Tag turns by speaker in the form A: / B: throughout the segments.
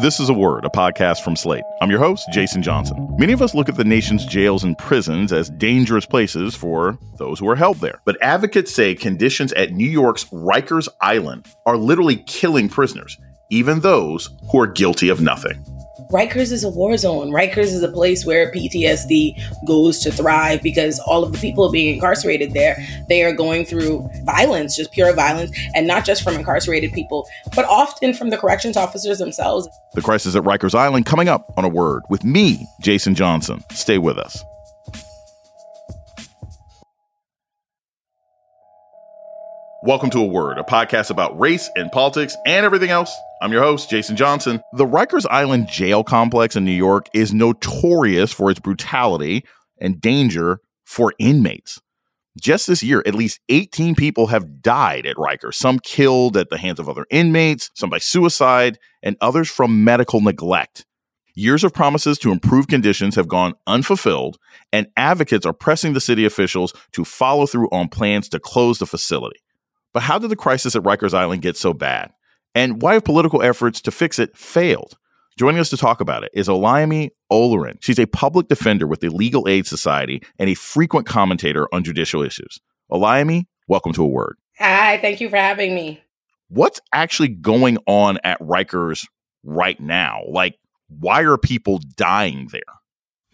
A: This is A Word, a podcast from Slate. I'm your host, Jason Johnson. Many of us look at the nation's jails and prisons as dangerous places for those who are held there. But advocates say conditions at New York's Rikers Island are literally killing prisoners, even those who are guilty of nothing.
B: Rikers is a war zone. Rikers is a place where PTSD goes to thrive because all of the people being incarcerated there, they are going through violence, just pure violence, and not just from incarcerated people, but often from the corrections officers themselves.
A: The crisis at Rikers Island coming up on a word with me, Jason Johnson. Stay with us. Welcome to A Word, a podcast about race and politics and everything else. I'm your host, Jason Johnson. The Rikers Island jail complex in New York is notorious for its brutality and danger for inmates. Just this year, at least 18 people have died at Rikers, some killed at the hands of other inmates, some by suicide, and others from medical neglect. Years of promises to improve conditions have gone unfulfilled, and advocates are pressing the city officials to follow through on plans to close the facility. But how did the crisis at Rikers Island get so bad? And why have political efforts to fix it failed? Joining us to talk about it is Olayemi Olurin. She's a public defender with the Legal Aid Society and a frequent commentator on judicial issues. Olayemi, welcome to A Word.
B: Hi, thank you for having me.
A: What's actually going on at Rikers right now? Like, why are people dying there?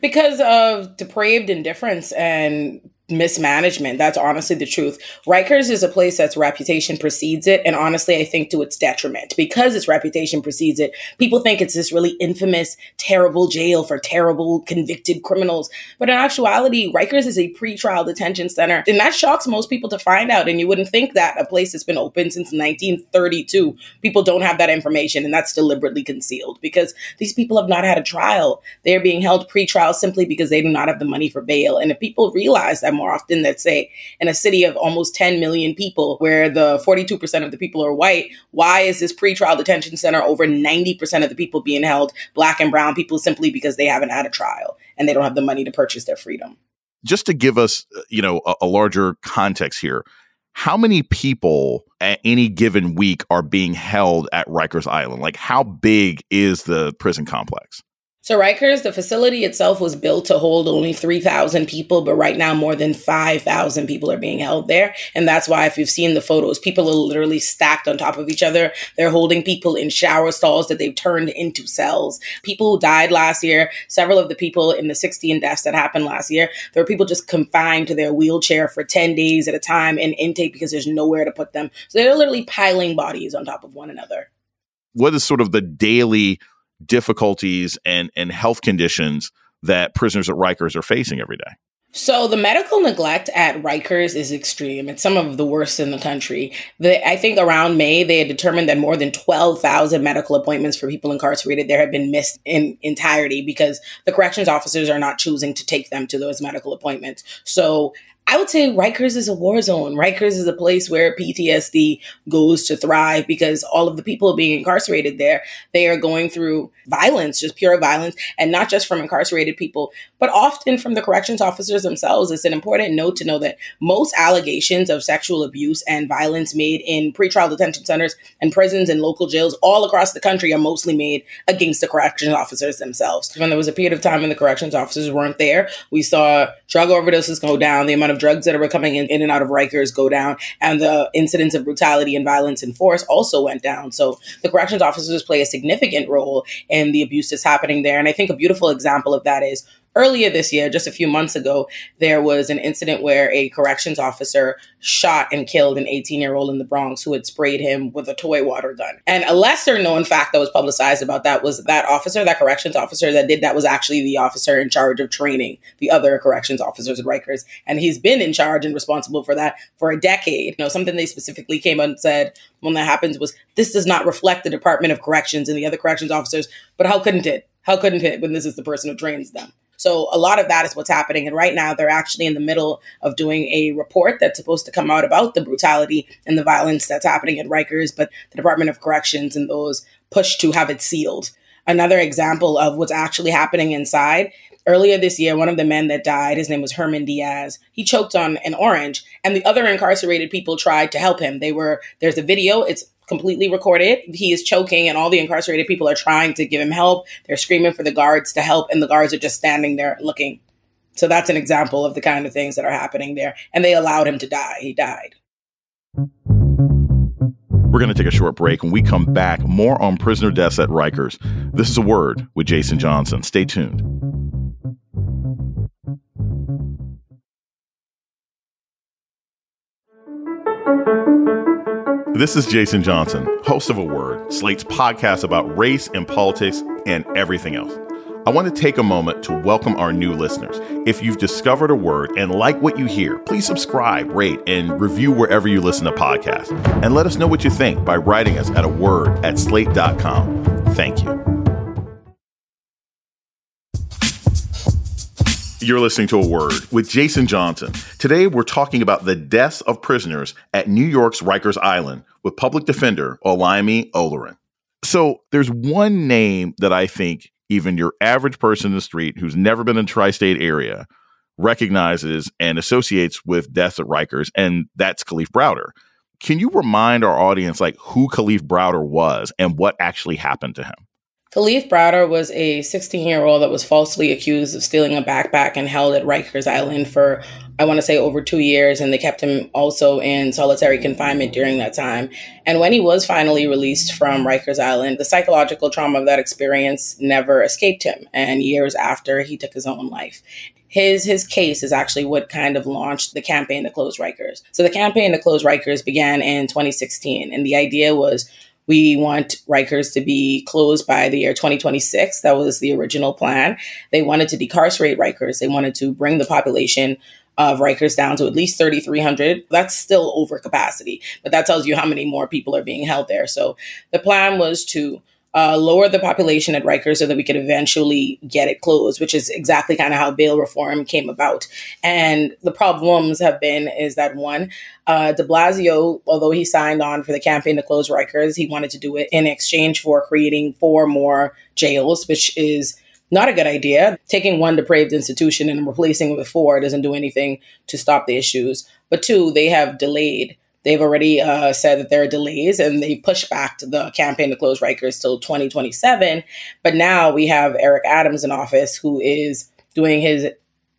B: Because of depraved indifference and mismanagement. That's honestly the truth. Rikers is a place that's reputation precedes it. And honestly, I think to its detriment because its reputation precedes it. People think it's this really infamous, terrible jail for terrible convicted criminals. But in actuality, Rikers is a pretrial detention center. And that shocks most people to find out. And you wouldn't think that a place that's been open since 1932, people don't have that information. And that's deliberately concealed because these people have not had a trial. They're being held pretrial simply because they do not have the money for bail. And if people realize that more often that say in a city of almost 10 million people where the 42% of the people are white, why is this pretrial detention center over 90% of the people being held black and brown people simply because they haven't had a trial and they don't have the money to purchase their freedom?
A: Just to give us, uh, you know, a, a larger context here, how many people at any given week are being held at Rikers Island? Like, how big is the prison complex?
B: So Rikers, the facility itself was built to hold only 3,000 people, but right now more than 5,000 people are being held there. And that's why if you've seen the photos, people are literally stacked on top of each other. They're holding people in shower stalls that they've turned into cells. People who died last year, several of the people in the 16 deaths that happened last year, there were people just confined to their wheelchair for 10 days at a time in intake because there's nowhere to put them. So they're literally piling bodies on top of one another.
A: What is sort of the daily difficulties and, and health conditions that prisoners at Rikers are facing every day?
B: So the medical neglect at Rikers is extreme. It's some of the worst in the country. The, I think around May they had determined that more than twelve thousand medical appointments for people incarcerated there had been missed in entirety because the corrections officers are not choosing to take them to those medical appointments. So I would say Rikers is a war zone. Rikers is a place where PTSD goes to thrive because all of the people being incarcerated there, they are going through violence, just pure violence, and not just from incarcerated people, but often from the corrections officers themselves. It's an important note to know that most allegations of sexual abuse and violence made in pretrial detention centers and prisons and local jails all across the country are mostly made against the corrections officers themselves. When there was a period of time when the corrections officers weren't there, we saw drug overdoses go down, the amount of of drugs that are coming in, in and out of Rikers go down, and the incidents of brutality and violence in force also went down. So the corrections officers play a significant role in the abuse that's happening there. And I think a beautiful example of that is earlier this year, just a few months ago, there was an incident where a corrections officer shot and killed an 18 year old in the Bronx who had sprayed him with a toy water gun. And a lesser known fact that was publicized about that was that officer, that corrections officer that did that was actually the officer in charge of training the other corrections officers at Rikers. And he's been in charge and responsible for that for a decade. You know, something they specifically came and said when that happens was this does not reflect the Department of Corrections and the other corrections officers, but how couldn't it? How couldn't it when this is the person who trains them? So a lot of that is what's happening. And right now, they're actually in the middle of doing a report that's supposed to come out about the brutality and the violence that's happening at Rikers, but the Department of Corrections and those pushed to have it sealed. Another example of what's actually happening inside Earlier this year, one of the men that died, his name was Herman Diaz, he choked on an orange, and the other incarcerated people tried to help him. They were, there's a video, it's completely recorded. He is choking, and all the incarcerated people are trying to give him help. They're screaming for the guards to help, and the guards are just standing there looking. So that's an example of the kind of things that are happening there. And they allowed him to die. He died.
A: We're going to take a short break. When we come back, more on prisoner deaths at Rikers. This is a word with Jason Johnson. Stay tuned. This is Jason Johnson, host of A Word, Slate's podcast about race and politics and everything else. I want to take a moment to welcome our new listeners. If you've discovered a word and like what you hear, please subscribe, rate, and review wherever you listen to podcasts. And let us know what you think by writing us at a word at slate.com. Thank you. You're listening to A Word with Jason Johnson. Today, we're talking about the deaths of prisoners at New York's Rikers Island with public defender Olayemi Olurin. So, there's one name that I think even your average person in the street who's never been in tri state area recognizes and associates with deaths at Rikers, and that's Kalief Browder. Can you remind our audience, like, who Kalief Browder was and what actually happened to him?
B: Kalief Browder was a 16 year old that was falsely accused of stealing a backpack and held at Rikers Island for, I want to say, over two years. And they kept him also in solitary confinement during that time. And when he was finally released from Rikers Island, the psychological trauma of that experience never escaped him. And years after, he took his own life his his case is actually what kind of launched the campaign to close Rikers. So the campaign to close Rikers began in 2016, and the idea was we want Rikers to be closed by the year 2026. That was the original plan. They wanted to decarcerate Rikers. They wanted to bring the population of Rikers down to at least 3,300. That's still over capacity, but that tells you how many more people are being held there. So the plan was to uh, lower the population at Rikers so that we could eventually get it closed, which is exactly kind of how bail reform came about. And the problems have been is that one, uh, De Blasio, although he signed on for the campaign to close Rikers, he wanted to do it in exchange for creating four more jails, which is not a good idea. Taking one depraved institution and replacing it with four doesn't do anything to stop the issues. But two, they have delayed They've already uh, said that there are delays and they pushed back the campaign to close Rikers till 2027. But now we have Eric Adams in office who is doing his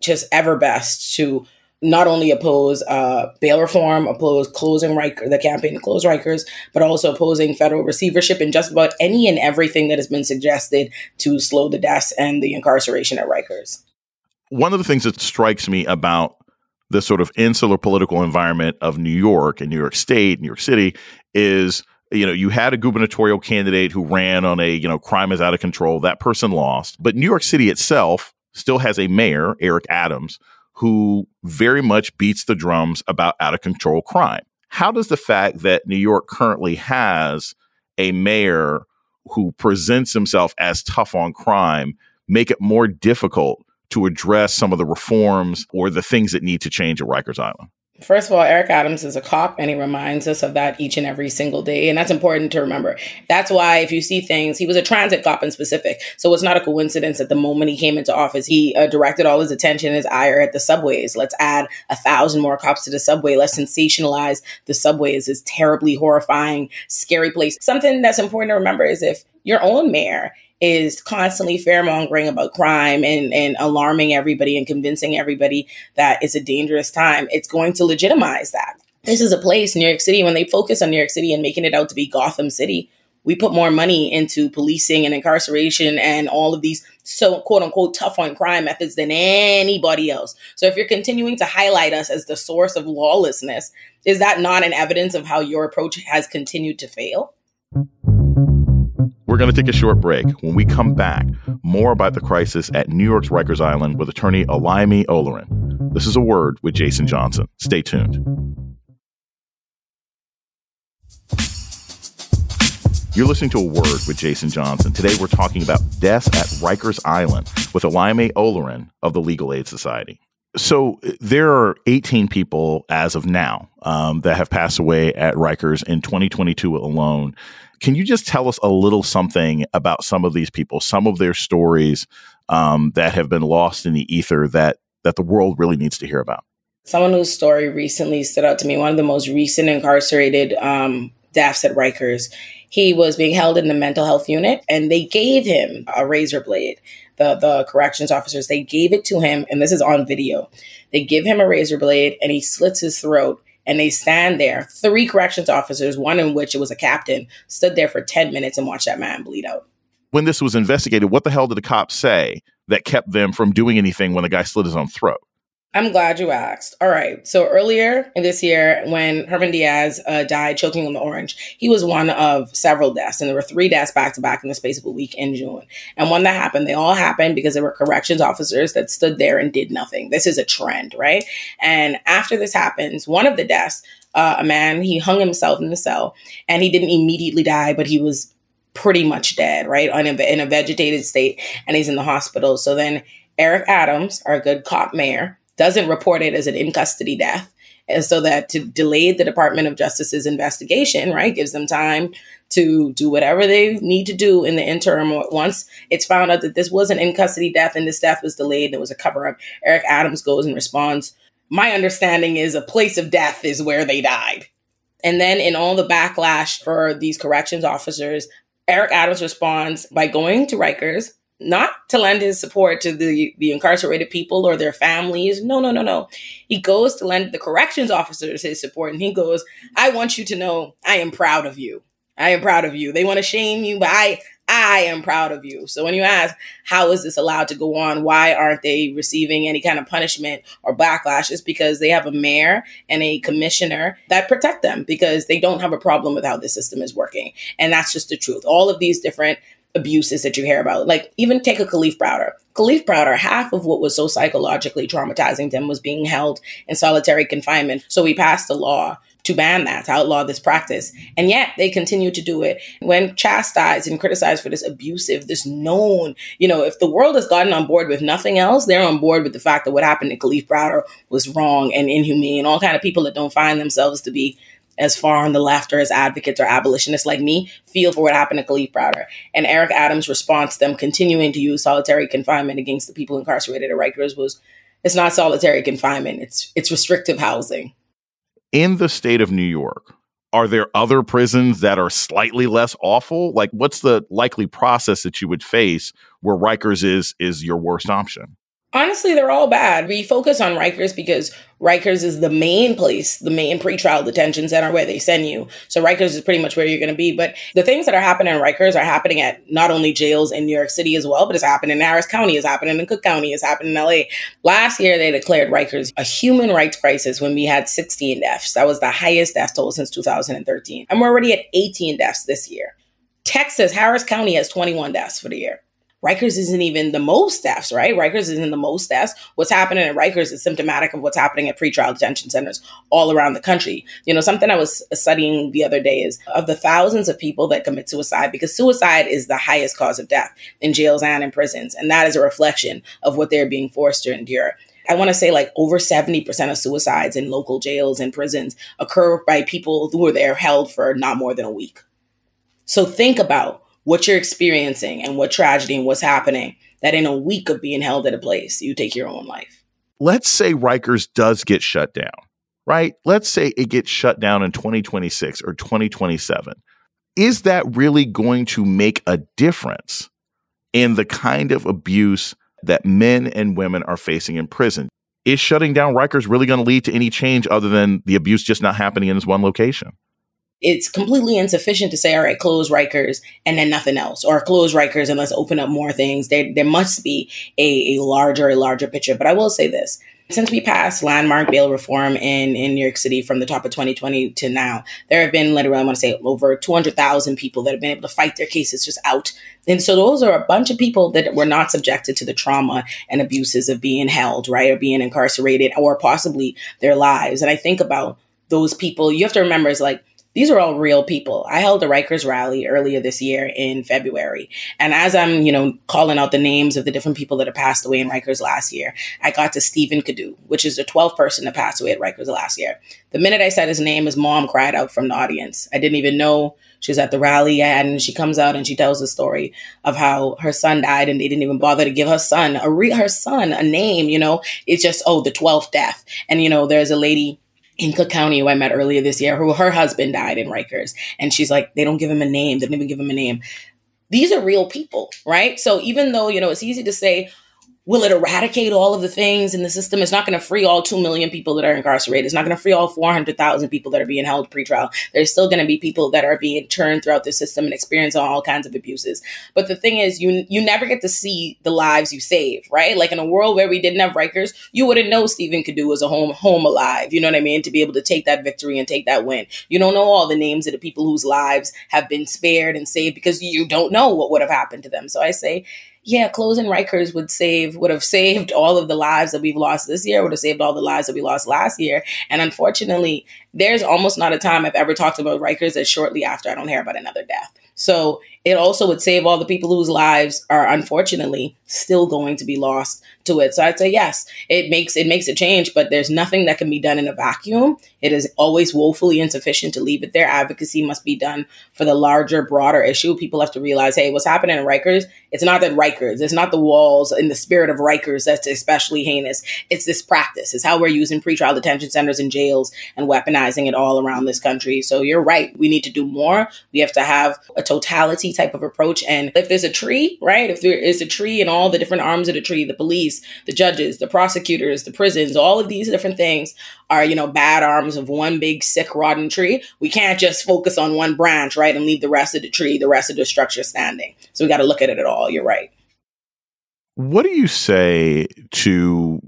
B: just ever best to not only oppose uh, bail reform, oppose closing Riker, the campaign to close Rikers, but also opposing federal receivership and just about any and everything that has been suggested to slow the deaths and the incarceration at Rikers.
A: One of the things that strikes me about the sort of insular political environment of New York and New York State, New York City is you know, you had a gubernatorial candidate who ran on a, you know, crime is out of control. That person lost. But New York City itself still has a mayor, Eric Adams, who very much beats the drums about out of control crime. How does the fact that New York currently has a mayor who presents himself as tough on crime make it more difficult to address some of the reforms or the things that need to change at Rikers Island?
B: First of all, Eric Adams is a cop and he reminds us of that each and every single day. And that's important to remember. That's why if you see things, he was a transit cop in specific. So it's not a coincidence that the moment he came into office, he uh, directed all his attention, his ire at the subways. Let's add a thousand more cops to the subway. Let's sensationalize the subway as this terribly horrifying, scary place. Something that's important to remember is if your own mayor is constantly fearmongering about crime and, and alarming everybody and convincing everybody that it's a dangerous time, it's going to legitimize that. This is a place, New York City, when they focus on New York City and making it out to be Gotham City, we put more money into policing and incarceration and all of these so quote unquote tough on crime methods than anybody else. So if you're continuing to highlight us as the source of lawlessness, is that not an evidence of how your approach has continued to fail?
A: We're going to take a short break. When we come back, more about the crisis at New York's Rikers Island with attorney Olayemi Olurin. This is a word with Jason Johnson. Stay tuned. You're listening to a word with Jason Johnson. Today we're talking about deaths at Rikers Island with Olayemi Olurin of the Legal Aid Society. So there are 18 people as of now um, that have passed away at Rikers in 2022 alone. Can you just tell us a little something about some of these people, some of their stories um, that have been lost in the ether that that the world really needs to hear about?
B: Someone whose story recently stood out to me. One of the most recent incarcerated um, deaths at Rikers. He was being held in the mental health unit and they gave him a razor blade. The, the corrections officers, they gave it to him, and this is on video. They give him a razor blade and he slits his throat and they stand there. Three corrections officers, one in which it was a captain, stood there for 10 minutes and watched that man bleed out.
A: When this was investigated, what the hell did the cops say that kept them from doing anything when the guy slit his own throat?
B: I'm glad you asked. All right. So earlier this year, when Herman Diaz uh, died choking on the orange, he was one of several deaths. And there were three deaths back to back in the space of a week in June. And when that happened, they all happened because there were corrections officers that stood there and did nothing. This is a trend, right? And after this happens, one of the deaths, uh, a man, he hung himself in the cell and he didn't immediately die, but he was pretty much dead, right? A, in a vegetated state, and he's in the hospital. So then Eric Adams, our good cop mayor, doesn't report it as an in custody death. And so that to delay the Department of Justice's investigation, right, gives them time to do whatever they need to do in the interim. Once it's found out that this was an in custody death and this death was delayed and it was a cover up, Eric Adams goes and responds. My understanding is a place of death is where they died. And then in all the backlash for these corrections officers, Eric Adams responds by going to Rikers, not to lend his support to the, the incarcerated people or their families. No, no, no, no. He goes to lend the corrections officers his support and he goes, I want you to know I am proud of you. I am proud of you. They want to shame you, but I I am proud of you. So when you ask, how is this allowed to go on? Why aren't they receiving any kind of punishment or backlash? Because they have a mayor and a commissioner that protect them because they don't have a problem with how the system is working. And that's just the truth. All of these different abuses that you hear about. Like even take a Kalief Browder. Kalief Browder, half of what was so psychologically traumatizing to him was being held in solitary confinement. So we passed a law to ban that, to outlaw this practice. And yet they continue to do it. When chastised and criticized for this abusive, this known, you know, if the world has gotten on board with nothing else, they're on board with the fact that what happened to Kalief Browder was wrong and inhumane. All kind of people that don't find themselves to be as far on the left or as advocates or abolitionists like me feel for what happened to Kalief Browder. And Eric Adams' response to them continuing to use solitary confinement against the people incarcerated at Rikers was it's not solitary confinement, it's it's restrictive housing.
A: In the state of New York, are there other prisons that are slightly less awful? Like what's the likely process that you would face where Rikers is is your worst option?
B: Honestly, they're all bad. We focus on Rikers because Rikers is the main place, the main pretrial detention center where they send you. So Rikers is pretty much where you're going to be. But the things that are happening in Rikers are happening at not only jails in New York City as well, but it's happening in Harris County, it's happening in Cook County, it's happening in LA. Last year, they declared Rikers a human rights crisis when we had 16 deaths. That was the highest death toll since 2013. And we're already at 18 deaths this year. Texas, Harris County has 21 deaths for the year. Rikers isn't even the most deaths, right? Rikers isn't the most deaths. What's happening at Rikers is symptomatic of what's happening at pretrial detention centers all around the country. You know, something I was studying the other day is of the thousands of people that commit suicide, because suicide is the highest cause of death in jails and in prisons. And that is a reflection of what they're being forced to endure. I want to say like over 70% of suicides in local jails and prisons occur by people who are there held for not more than a week. So think about what you're experiencing and what tragedy and what's happening that in a week of being held at a place, you take your own life.
A: Let's say Rikers does get shut down, right? Let's say it gets shut down in 2026 or 2027. Is that really going to make a difference in the kind of abuse that men and women are facing in prison? Is shutting down Rikers really going to lead to any change other than the abuse just not happening in this one location?
B: It's completely insufficient to say, all right, close Rikers and then nothing else, or close Rikers and let's open up more things. There, there must be a, a larger, a larger picture. But I will say this. Since we passed landmark bail reform in, in New York City from the top of 2020 to now, there have been literally, I want to say, over 200,000 people that have been able to fight their cases just out. And so those are a bunch of people that were not subjected to the trauma and abuses of being held, right, or being incarcerated, or possibly their lives. And I think about those people, you have to remember, is like, these are all real people. I held a Rikers rally earlier this year in February. And as I'm, you know, calling out the names of the different people that have passed away in Rikers last year, I got to Stephen Khadu, which is the 12th person to pass away at Rikers last year. The minute I said his name, his mom cried out from the audience. I didn't even know she was at the rally and she comes out and she tells the story of how her son died and they didn't even bother to give her son a re- her son a name, you know. It's just, oh, the 12th death. And, you know, there's a lady in Cook County who I met earlier this year, who her husband died in Rikers. And she's like, they don't give him a name. They don't even give him a name. These are real people, right? So even though, you know, it's easy to say, Will it eradicate all of the things in the system? It's not going to free all 2 million people that are incarcerated. It's not going to free all 400,000 people that are being held pretrial. There's still going to be people that are being turned throughout the system and experiencing all kinds of abuses. But the thing is, you you never get to see the lives you save, right? Like in a world where we didn't have Rikers, you wouldn't know Stephen Khadu was a home home alive. You know what I mean? To be able to take that victory and take that win. You don't know all the names of the people whose lives have been spared and saved because you don't know what would have happened to them. So I say yeah, closing Rikers would save would have saved all of the lives that we've lost this year, would have saved all the lives that we lost last year. And unfortunately, there's almost not a time I've ever talked about Rikers that shortly after I don't hear about another death. So it also would save all the people whose lives are unfortunately still going to be lost to it. So I'd say yes, it makes it makes a change, but there's nothing that can be done in a vacuum. It is always woefully insufficient to leave it there. Advocacy must be done for the larger, broader issue. People have to realize, hey, what's happening in Rikers? It's not that Rikers, it's not the walls in the spirit of Rikers that's especially heinous. It's this practice. It's how we're using pretrial detention centers and jails and weaponizing it all around this country. So you're right. We need to do more. We have to have a totality type of approach. And if there's a tree, right? If there is a tree and all the different arms of the tree, the police, the judges, the prosecutors, the prisons, all of these different things are, you know, bad arms of one big sick rotten tree. We can't just focus on one branch, right? And leave the rest of the tree, the rest of the structure standing. So we got to look at it at all. You're right.
A: What do you say to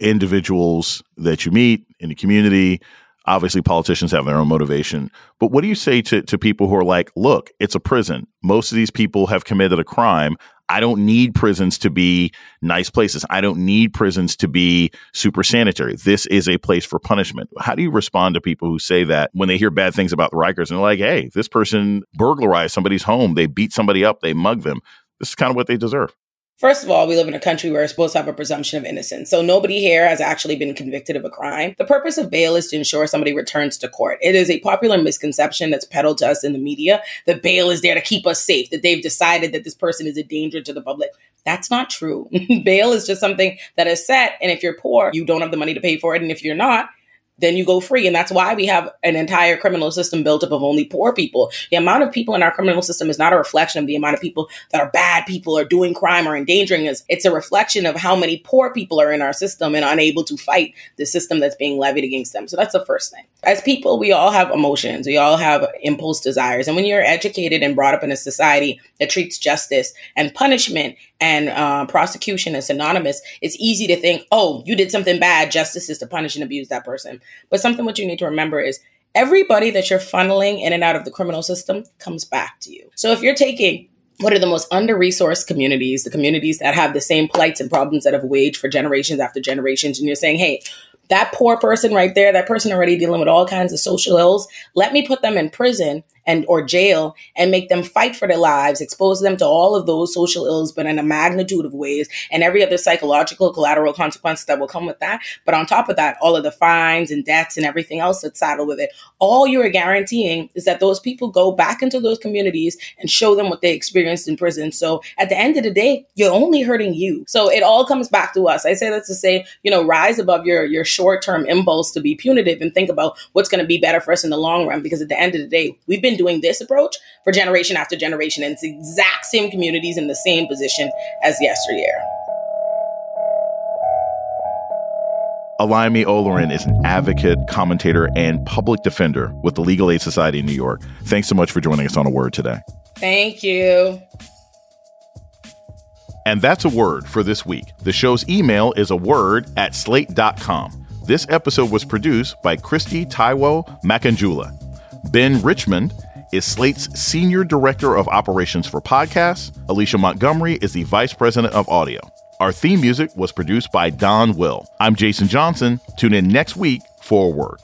A: individuals that you meet in the community obviously politicians have their own motivation but what do you say to, to people who are like look it's a prison. Most of these people have committed a crime. I don't need prisons to be nice places. I don't need prisons to be super sanitary. This is a place for punishment. How do you respond to people who say that when they hear bad things about the rikers and they're like hey this person burglarized somebody's home. They beat somebody up. They mug them. This is kind of what they deserve
B: First of all, we live in a country where we're supposed to have a presumption of innocence. So nobody here has actually been convicted of a crime. The purpose of bail is to ensure somebody returns to court. It is a popular misconception that's peddled to us in the media that bail is there to keep us safe, that they've decided that this person is a danger to the public. That's not true. bail is just something that is set. And if you're poor, you don't have the money to pay for it. And if you're not, then you go free. And that's why we have an entire criminal system built up of only poor people. The amount of people in our criminal system is not a reflection of the amount of people that are bad people or doing crime or endangering us. It's a reflection of how many poor people are in our system and unable to fight the system that's being levied against them. So that's the first thing. As people, we all have emotions, we all have impulse desires. And when you're educated and brought up in a society that treats justice and punishment and uh, prosecution as synonymous, it's easy to think, oh, you did something bad, justice is to punish and abuse that person. But something what you need to remember is everybody that you're funneling in and out of the criminal system comes back to you. So if you're taking what are the most under resourced communities, the communities that have the same plights and problems that have waged for generations after generations, and you're saying, hey, that poor person right there, that person already dealing with all kinds of social ills, let me put them in prison and or jail and make them fight for their lives, expose them to all of those social ills, but in a magnitude of ways and every other psychological collateral consequence that will come with that. But on top of that, all of the fines and debts and everything else that's saddled with it, all you are guaranteeing is that those people go back into those communities and show them what they experienced in prison. So at the end of the day, you're only hurting you. So it all comes back to us. I say that to say, you know, rise above your your short-term impulse to be punitive and think about what's going to be better for us in the long run because at the end of the day, we've been been doing this approach for generation after generation, and it's the exact same communities in the same position as yesteryear.
A: Olayemi Olurin is an advocate, commentator, and public defender with the Legal Aid Society in New York. Thanks so much for joining us on A Word today.
B: Thank you.
A: And that's a word for this week. The show's email is a word at slate.com. This episode was produced by Kristie Taiwo Makanjuola. Ben Richmond is Slate's Senior Director of Operations for Podcasts. Alicia Montgomery is the Vice President of Audio. Our theme music was produced by Don Will. I'm Jason Johnson. Tune in next week for word.